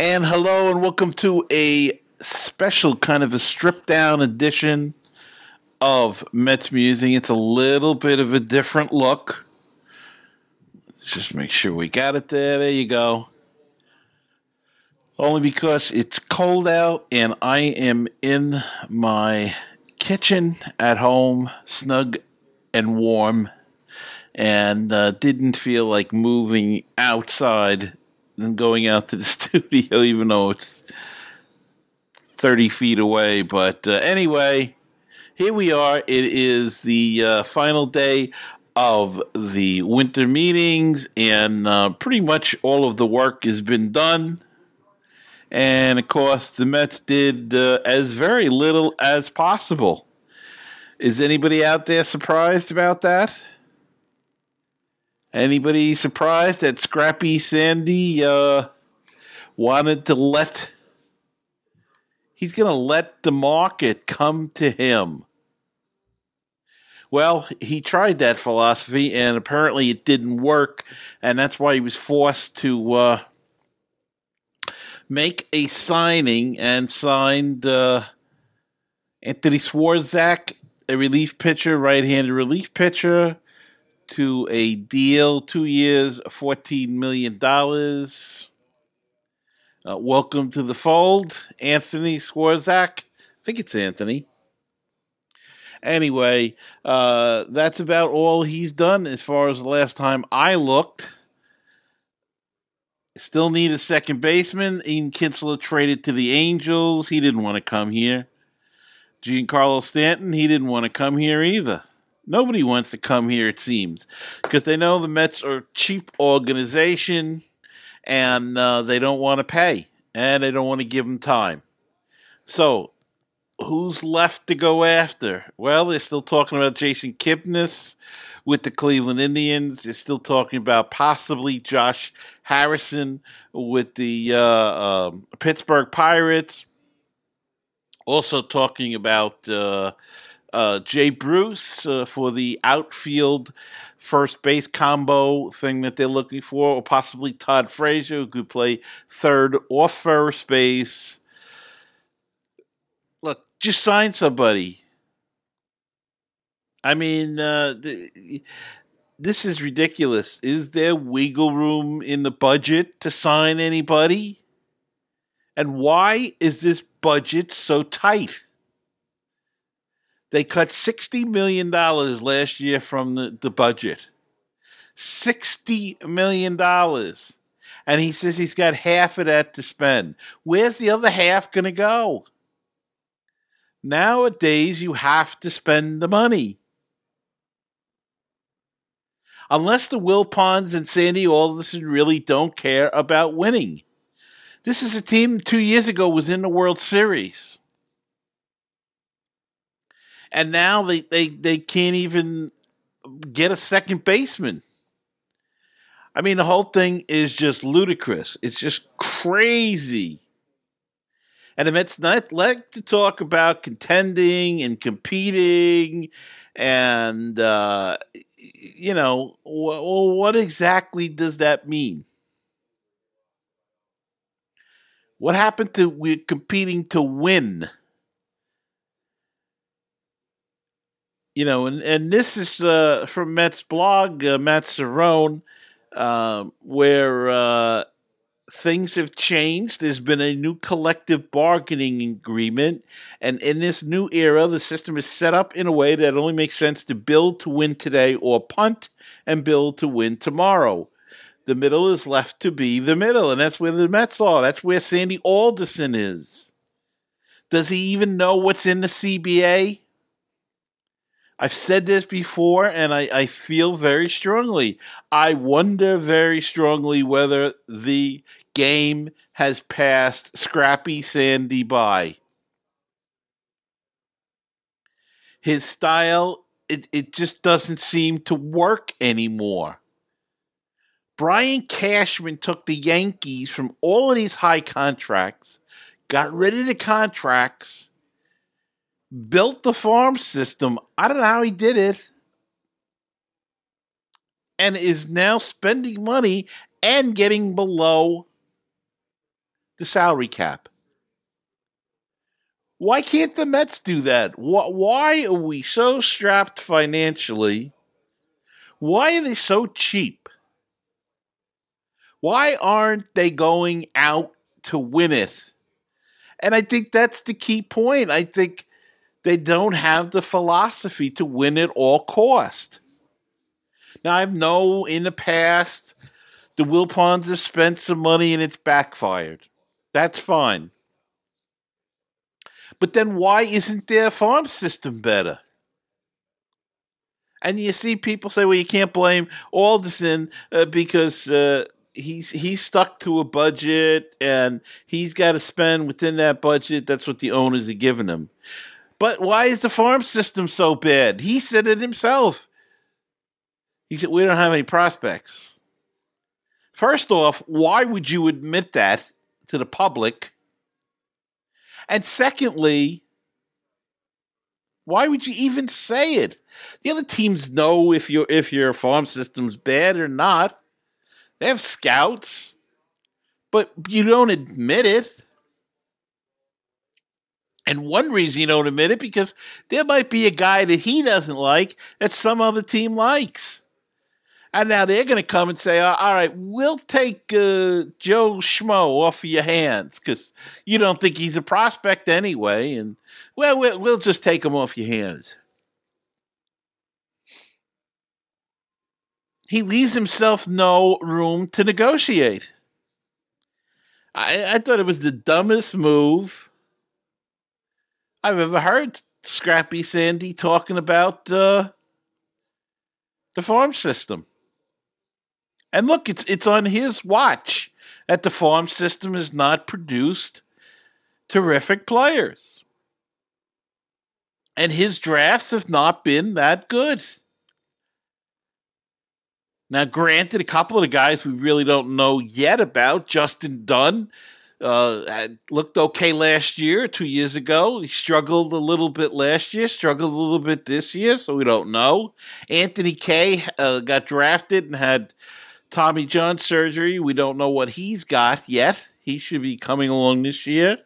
And hello, and welcome to a special kind of a stripped down edition of Mets Musing. It's a little bit of a different look. Just make sure we got it there. There you go. Only because it's cold out and I am in my kitchen at home, snug and warm, and uh, didn't feel like moving outside and going out to the studio, even though it's 30 feet away. But uh, anyway, here we are. It is the uh, final day of the winter meetings, and uh, pretty much all of the work has been done. And of course, the Mets did uh, as very little as possible. Is anybody out there surprised about that? Anybody surprised that Scrappy Sandy uh, wanted to let? He's going to let the market come to him. Well, he tried that philosophy, and apparently it didn't work, and that's why he was forced to uh, make a signing and signed uh, Anthony Swarzak, a relief pitcher, right-handed relief pitcher to a deal, two years, $14 million. Uh, welcome to the fold, Anthony Swarzak. I think it's Anthony. Anyway, uh, that's about all he's done as far as the last time I looked. Still need a second baseman. Ian Kinsler traded to the Angels. He didn't want to come here. Giancarlo Stanton, he didn't want to come here either. Nobody wants to come here, it seems, because they know the Mets are a cheap organization and uh, they don't want to pay and they don't want to give them time. So, who's left to go after? Well, they're still talking about Jason Kipnis with the Cleveland Indians. They're still talking about possibly Josh Harrison with the uh, um, Pittsburgh Pirates. Also talking about. Uh, uh, Jay Bruce uh, for the outfield first base combo thing that they're looking for, or possibly Todd Frazier, who could play third or first base. Look, just sign somebody. I mean, uh, th- this is ridiculous. Is there wiggle room in the budget to sign anybody? And why is this budget so tight? They cut $60 million last year from the, the budget. $60 million. And he says he's got half of that to spend. Where's the other half going to go? Nowadays, you have to spend the money. Unless the Wilpons and Sandy Alderson really don't care about winning. This is a team two years ago was in the World Series and now they, they, they can't even get a second baseman. I mean, the whole thing is just ludicrous. It's just crazy. And the Mets not like to talk about contending and competing, and uh, you know, well, what exactly does that mean? What happened to we're competing to win? You know, and, and this is uh, from Matt's blog, uh, Matt Cerrone, uh, where things have changed. There's been a new collective bargaining agreement. And in this new era, the system is set up in a way that only makes sense to build to win today or punt and build to win tomorrow. The middle is left to be the middle, and that's where the Mets are. That's where Sandy Alderson is. Does he even know what's in the CBA? I've said this before, and I, I feel very strongly. I wonder very strongly whether the game has passed Scrappy Sandy by. His style, it, it just doesn't seem to work anymore. Brian Cashman took the Yankees from all of these high contracts, got rid of the contracts, built the farm system. I don't know how he did it. And is now spending money and getting below the salary cap. Why can't the Mets do that? Why are we so strapped financially? Why are they so cheap? Why aren't they going out to win it? And I think that's the key point. I think they don't have the philosophy to win at all cost. Now I know in the past the Wilpons have spent some money and it's backfired. That's fine. But then why isn't their farm system better? And you see people say, well, you can't blame Alderson uh, because uh, he's he's stuck to a budget and he's got to spend within that budget. That's what the owners are giving him. But why is the farm system so bad? He said it himself. He said, we don't have any prospects. First off, why would you admit that to the public? And secondly, why would you even say it? The other teams know if your if your farm system's bad or not. They have scouts, but you don't admit it. And one reason you don't admit it because there might be a guy that he doesn't like that some other team likes. And now they're going to come and say, all right, we'll take uh, Joe Schmo off of your hands because you don't think he's a prospect anyway. And, well, well, we'll just take him off your hands. He leaves himself no room to negotiate. I, I thought it was the dumbest move I've ever heard. Scrappy Sandy talking about uh, the farm system. And look, it's it's on his watch that the farm system has not produced terrific players. And his drafts have not been that good. Now, granted, a couple of the guys we really don't know yet about, Justin Dunn, uh, looked okay last year, two years ago. He struggled a little bit last year, struggled a little bit this year, so we don't know. Anthony Kay uh, got drafted and had Tommy John surgery. We don't know what he's got yet. He should be coming along this year.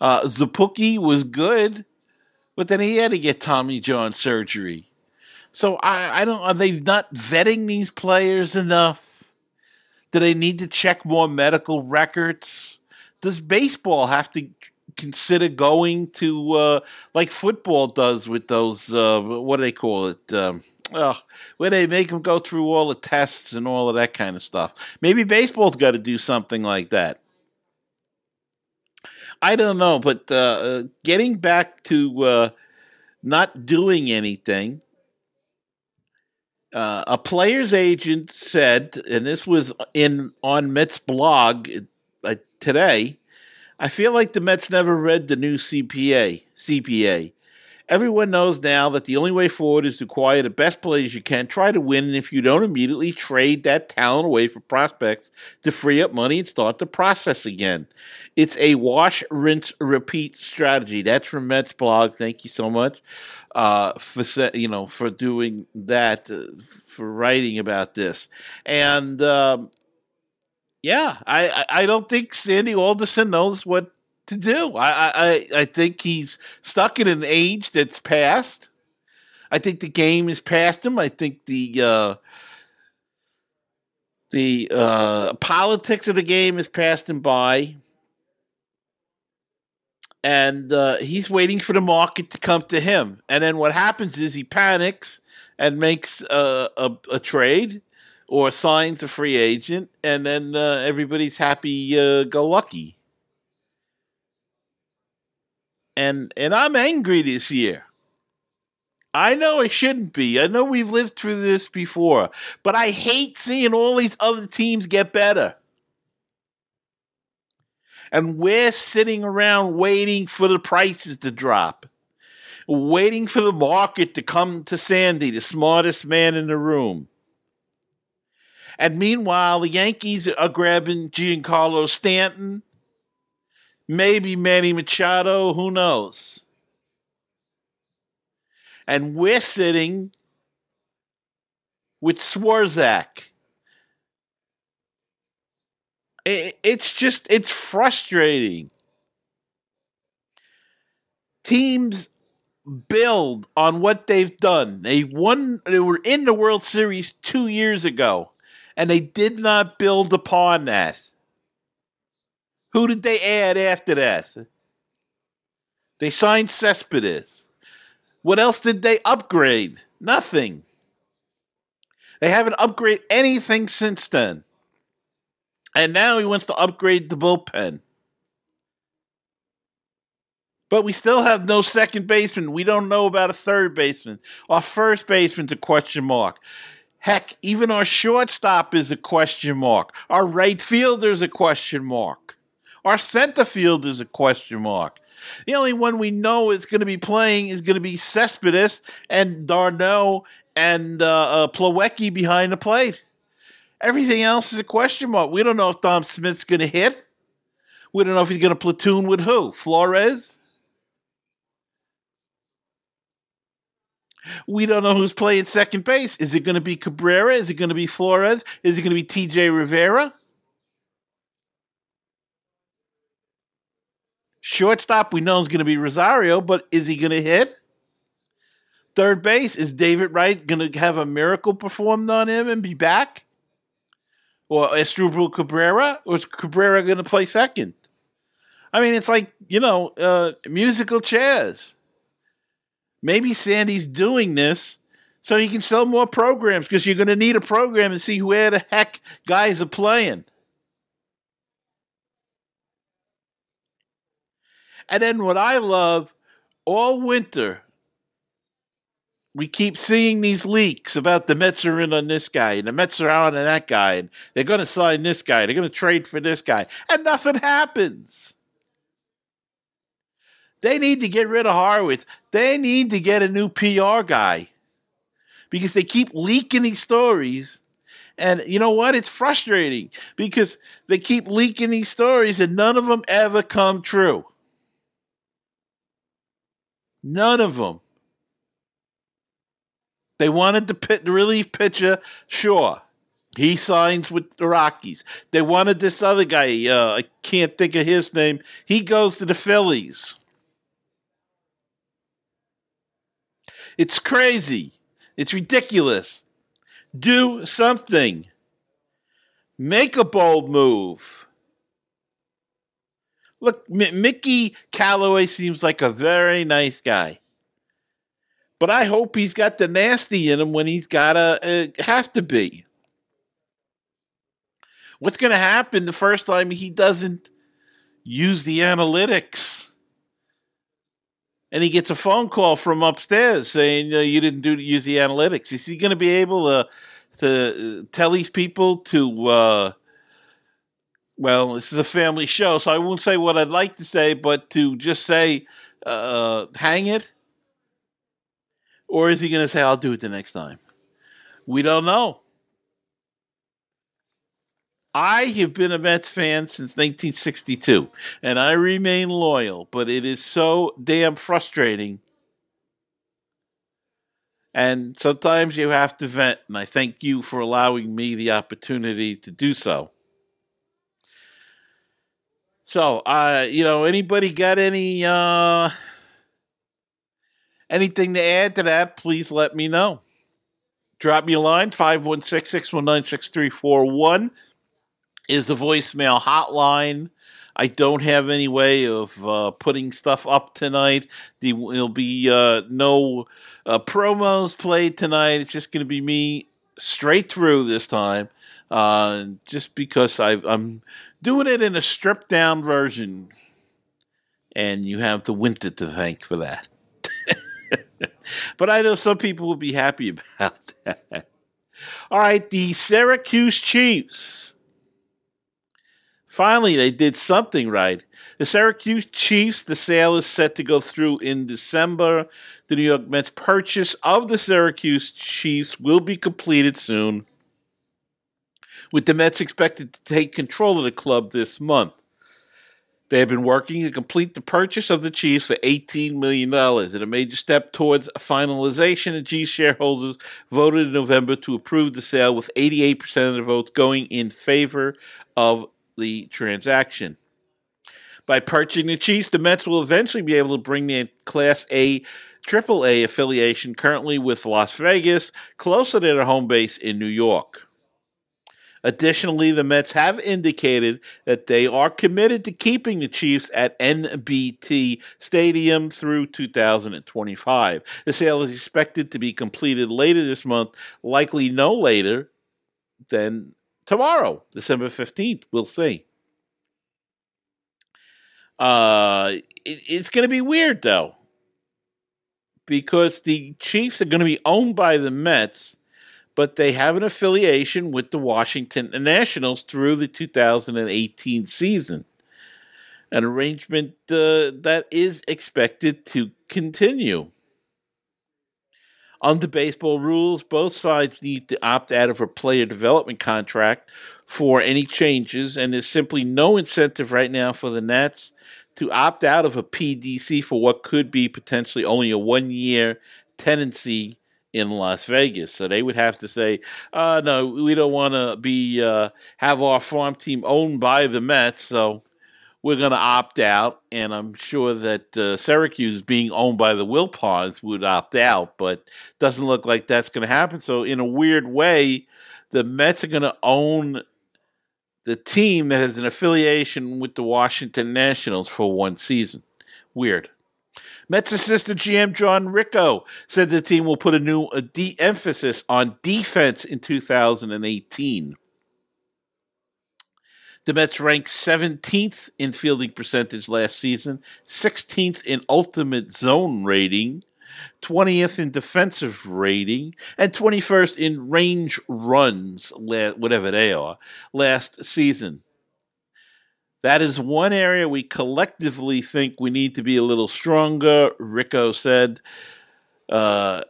Uh, Szapucki was good, but then he had to get Tommy John surgery. So I, I don't. Are they not vetting these players enough? Do they need to check more medical records? Does baseball have to consider going to uh, like football does with those? Uh, what do they call it? Um, oh, where they make them go through all the tests and all of that kind of stuff. Maybe baseball's got to do something like that. I don't know, but uh, uh, getting back to uh, not doing anything, uh, a player's agent said, and this was in on Mets blog uh, today. I feel like the Mets never read the new CBA. CBA. Everyone knows now that the only way forward is to acquire the best players you can, try to win, and if you don't immediately trade that talent away for prospects to free up money and start the process again. It's a wash, rinse, repeat strategy. That's from Mets blog. Thank you so much uh, for you know for doing that, uh, for writing about this, and. Um, yeah, I, I don't think Sandy Alderson knows what to do. I, I, I think he's stuck in an age that's past. I think the game is past him. I think the uh, the uh, politics of the game is passed him by, and uh, he's waiting for the market to come to him. And then what happens is he panics and makes a, a, a trade or signs a free agent, and then uh, everybody's happy uh, go lucky and and I'm angry this year. I know it shouldn't be. I know we've lived through this before, but I hate seeing all these other teams get better. And we're sitting around waiting for the prices to drop, waiting for the market to come to Sandy, the smartest man in the room. And meanwhile, the Yankees are grabbing Giancarlo Stanton maybe Manny Machado, who knows? And we're sitting with Swarzak. It's just it's frustrating. Teams build on what they've done. They won. They were in the World Series two years ago, and they did not build upon that. Who did they add after that? They signed Cespedes. What else did they upgrade? Nothing. They haven't upgraded anything since then. And now he wants to upgrade the bullpen. But we still have no second baseman. We don't know about a third baseman. Our first baseman's a question mark. Heck, even our shortstop is a question mark. Our right fielder's a question mark. Our center field is a question mark. The only one we know is going to be playing is going to be Cespedes and d'Arnaud and uh, uh, Plawecki behind the plate. Everything else is a question mark. We don't know if Dom Smith's going to hit. We don't know if he's going to platoon with who? Flores? We don't know who's playing second base. Is it going to be Cabrera? Is it going to be Flores? Is it going to be TJ Rivera? Shortstop, we know is going to be Rosario, but is he going to hit? Third base, is David Wright going to have a miracle performed on him and be back? Or Asdrubal Cabrera? Or is Cabrera going to play second? I mean, it's like, you know, uh, musical chairs. Maybe Sandy's doing this so he can sell more programs because you're going to need a program and see where the heck guys are playing. And then what I love all winter, we keep seeing these leaks about the Mets are in on this guy and the Mets are out on that guy and they're going to sign this guy, they're going to trade for this guy, and nothing happens. They need to get rid of Horwitz. They need to get a new PR guy because they keep leaking these stories. And you know what? It's frustrating because they keep leaking these stories and none of them ever come true. None of them. They wanted the, pit, the relief pitcher, sure. He signs with the Rockies. They wanted this other guy, uh, I can't think of his name. He goes to the Phillies. It's crazy. It's ridiculous. Do something. Make a bold move. Look, M- Mickey Callaway seems like a very nice guy. But I hope he's got the nasty in him when he's got to uh, have to be. What's going to happen the first time he doesn't use the analytics? And he gets a phone call from upstairs saying uh, you didn't do use the analytics. Is he going to be able to to tell these people to? Uh, well, this is a family show, so I won't say what I'd like to say, but to just say, uh, "Hang it," or is he going to say, "I'll do it the next time"? We don't know. I have been a Mets fan since 1962, and I remain loyal, but it is so damn frustrating. And sometimes you have to vent, and I thank you for allowing me the opportunity to do so. So, uh, you know, anybody got any uh, anything to add to that? Please let me know. Drop me a line 516 619 6341 is the voicemail hotline. I don't have any way of uh, putting stuff up tonight. There'll be uh, no uh, promos played tonight. It's just going to be me straight through this time, uh, just because I, I'm doing it in a stripped down version. And you have the winter to thank for that. but I know some people will be happy about that. All right, the Syracuse Chiefs Finally, they did something right. The Syracuse Chiefs, the sale is set to go through in December. The New York Mets purchase of the Syracuse Chiefs will be completed soon, with the Mets expected to take control of the club this month. They have been working to complete the purchase of the Chiefs for $18 million in a major step towards finalization. The Chiefs shareholders voted in November to approve the sale with 88% of the votes going in favor of the transaction. By purchasing the Chiefs, the Mets will eventually be able to bring their Class A AAA affiliation currently with Las Vegas closer to their home base in New York. Additionally, the Mets have indicated that they are committed to keeping the Chiefs at NBT Stadium through 2025. The sale is expected to be completed later this month, likely no later than tomorrow, December 15th. We'll see. Uh, it, it's going to be weird, though, because the Chiefs are going to be owned by the Mets but they have an affiliation with the Washington Nationals through the 2018 season. An arrangement uh, that is expected to continue. Under baseball rules, both sides need to opt out of a player development contract for any changes, and there's simply no incentive right now for the Nats to opt out of a PDC for what could be potentially only a one year tenancy in Las Vegas. So they would have to say, uh, no, we don't want to be uh, have our farm team owned by the Mets, so we're going to opt out. And I'm sure that uh, Syracuse, being owned by the Wilpons, would opt out, but doesn't look like that's going to happen. So in a weird way, the Mets are going to own the team that has an affiliation with the Washington Nationals for one season. Weird. Mets assistant GM John Ricco said the team will put a new a de- emphasis on defense in 2018. The Mets ranked 17th in fielding percentage last season, 16th in ultimate zone rating, 20th in defensive rating, and 21st in range runs, whatever they are, last season. That is one area we collectively think we need to be a little stronger, Ricco said, uh,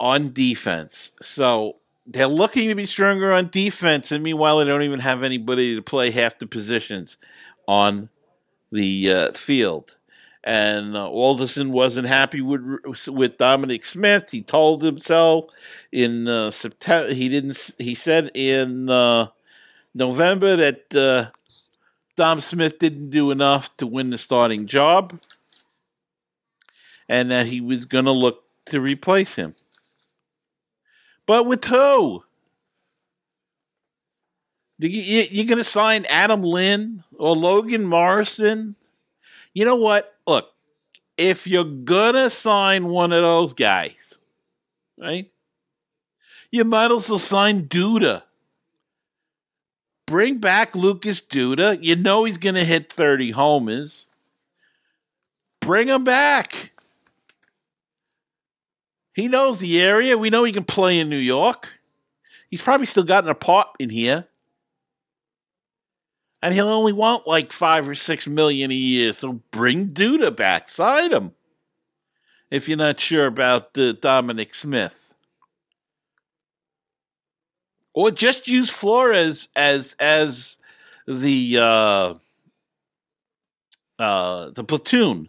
on defense. So they're looking to be stronger on defense, and meanwhile, they don't even have anybody to play half the positions on the uh, field. And uh, Alderson wasn't happy with with Dominic Smith. He told himself in uh, September. He didn't. He said in uh, November that uh, Dom Smith didn't do enough to win the starting job, and that he was going to look to replace him. But with who? You're going to sign Adam Lind or Logan Morrison? You know what? Look, if you're going to sign one of those guys, right? You might as well sign Duda bring back Lucas Duda. You know he's going to hit 30 homers. Bring him back. He knows the area. We know he can play in New York. He's probably still got an apartment here. And he'll only want like five or six million a year. So bring Duda back. Sign him. If you're not sure about uh, Dominic Smith or just use Flores as as the uh, uh, the platoon.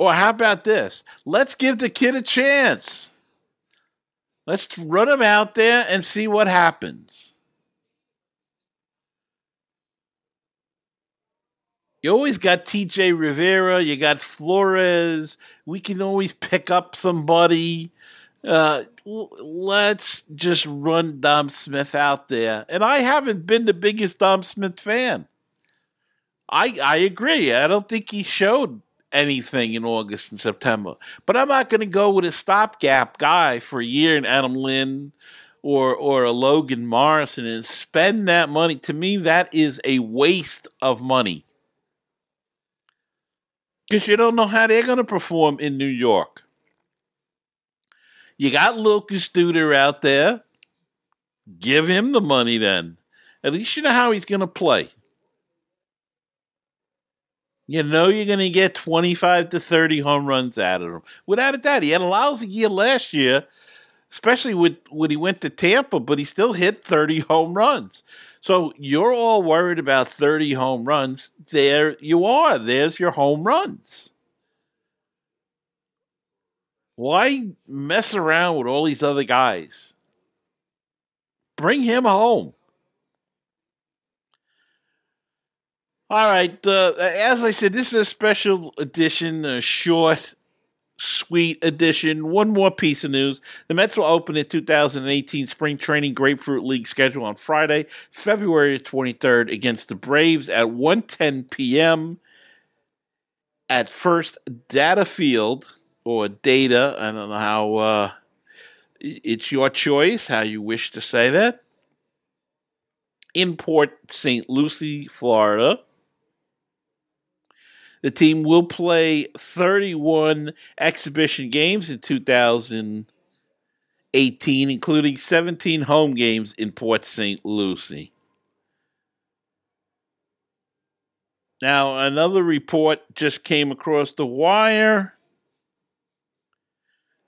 Or how about this? Let's give the kid a chance. Let's run him out there and see what happens. You always got TJ Rivera, you got Flores. We can always pick up somebody uh, let's just run Dom Smith out there. And I haven't been the biggest Dom Smith fan. I I agree. I don't think he showed anything in August and September. But I'm not going to go with a stopgap guy for a year in Adam Lind or or a Logan Morrison and spend that money. To me, that is a waste of money. Because you don't know how they're going to perform in New York. You got Lucas Duda out there. Give him the money then. At least you know how he's going to play. You know you're going to get 25 to 30 home runs out of him. Without a doubt. He had a lousy year last year, especially with, when he went to Tampa, but he still hit 30 home runs. So you're all worried about 30 home runs. There you are. There's your home runs. Why mess around with all these other guys? Bring him home. All right. Uh, as I said, this is a special edition, a short, sweet edition. One more piece of news. The Mets will open the 2018 Spring Training Grapefruit League schedule on Friday, February 23rd against the Braves at 1.10 p.m. at First Data Field, or Data. I don't know how... Uh, it's your choice how you wish to say that. In Port St. Lucie, Florida. The team will play 31 exhibition games in 2018, including 17 home games in Port St. Lucie. Now, another report just came across the wire.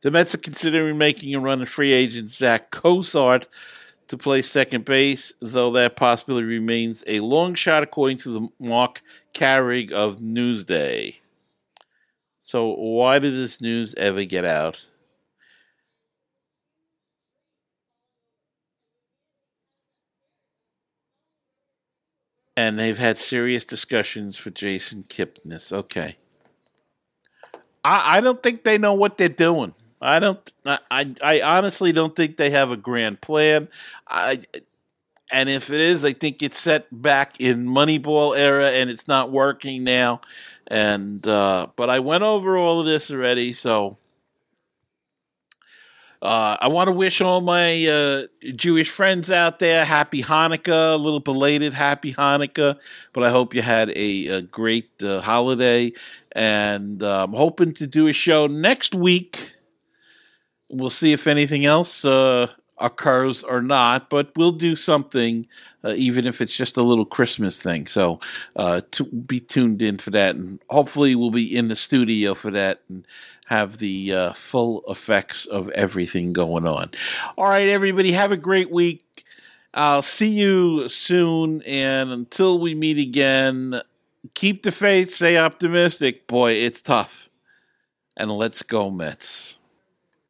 The Mets are considering making a run at free agent Zach Cozart to play second base, though that possibility remains a long shot, according to the Marc Carig of Newsday. So, why did this news ever get out? And they've had serious discussions for Jason Kipnis. Okay. I, I don't think they know what they're doing. I don't. I I honestly don't think they have a grand plan. I and if it is, I think it's set back in Moneyball era, and it's not working now. And uh, but I went over all of this already, so uh, I want to wish all my uh, Jewish friends out there happy Hanukkah, a little belated happy Hanukkah, but I hope you had a, a great uh, holiday. And I'm hoping to do a show next week We'll see if anything else uh, occurs or not, but we'll do something, uh, even if it's just a little Christmas thing. So uh, to be tuned in for that, and hopefully we'll be in the studio for that and have the uh, full effects of everything going on. All right, everybody, have a great week. I'll see you soon, and until we meet again, keep the faith, stay optimistic. Boy, it's tough. And let's go, Mets.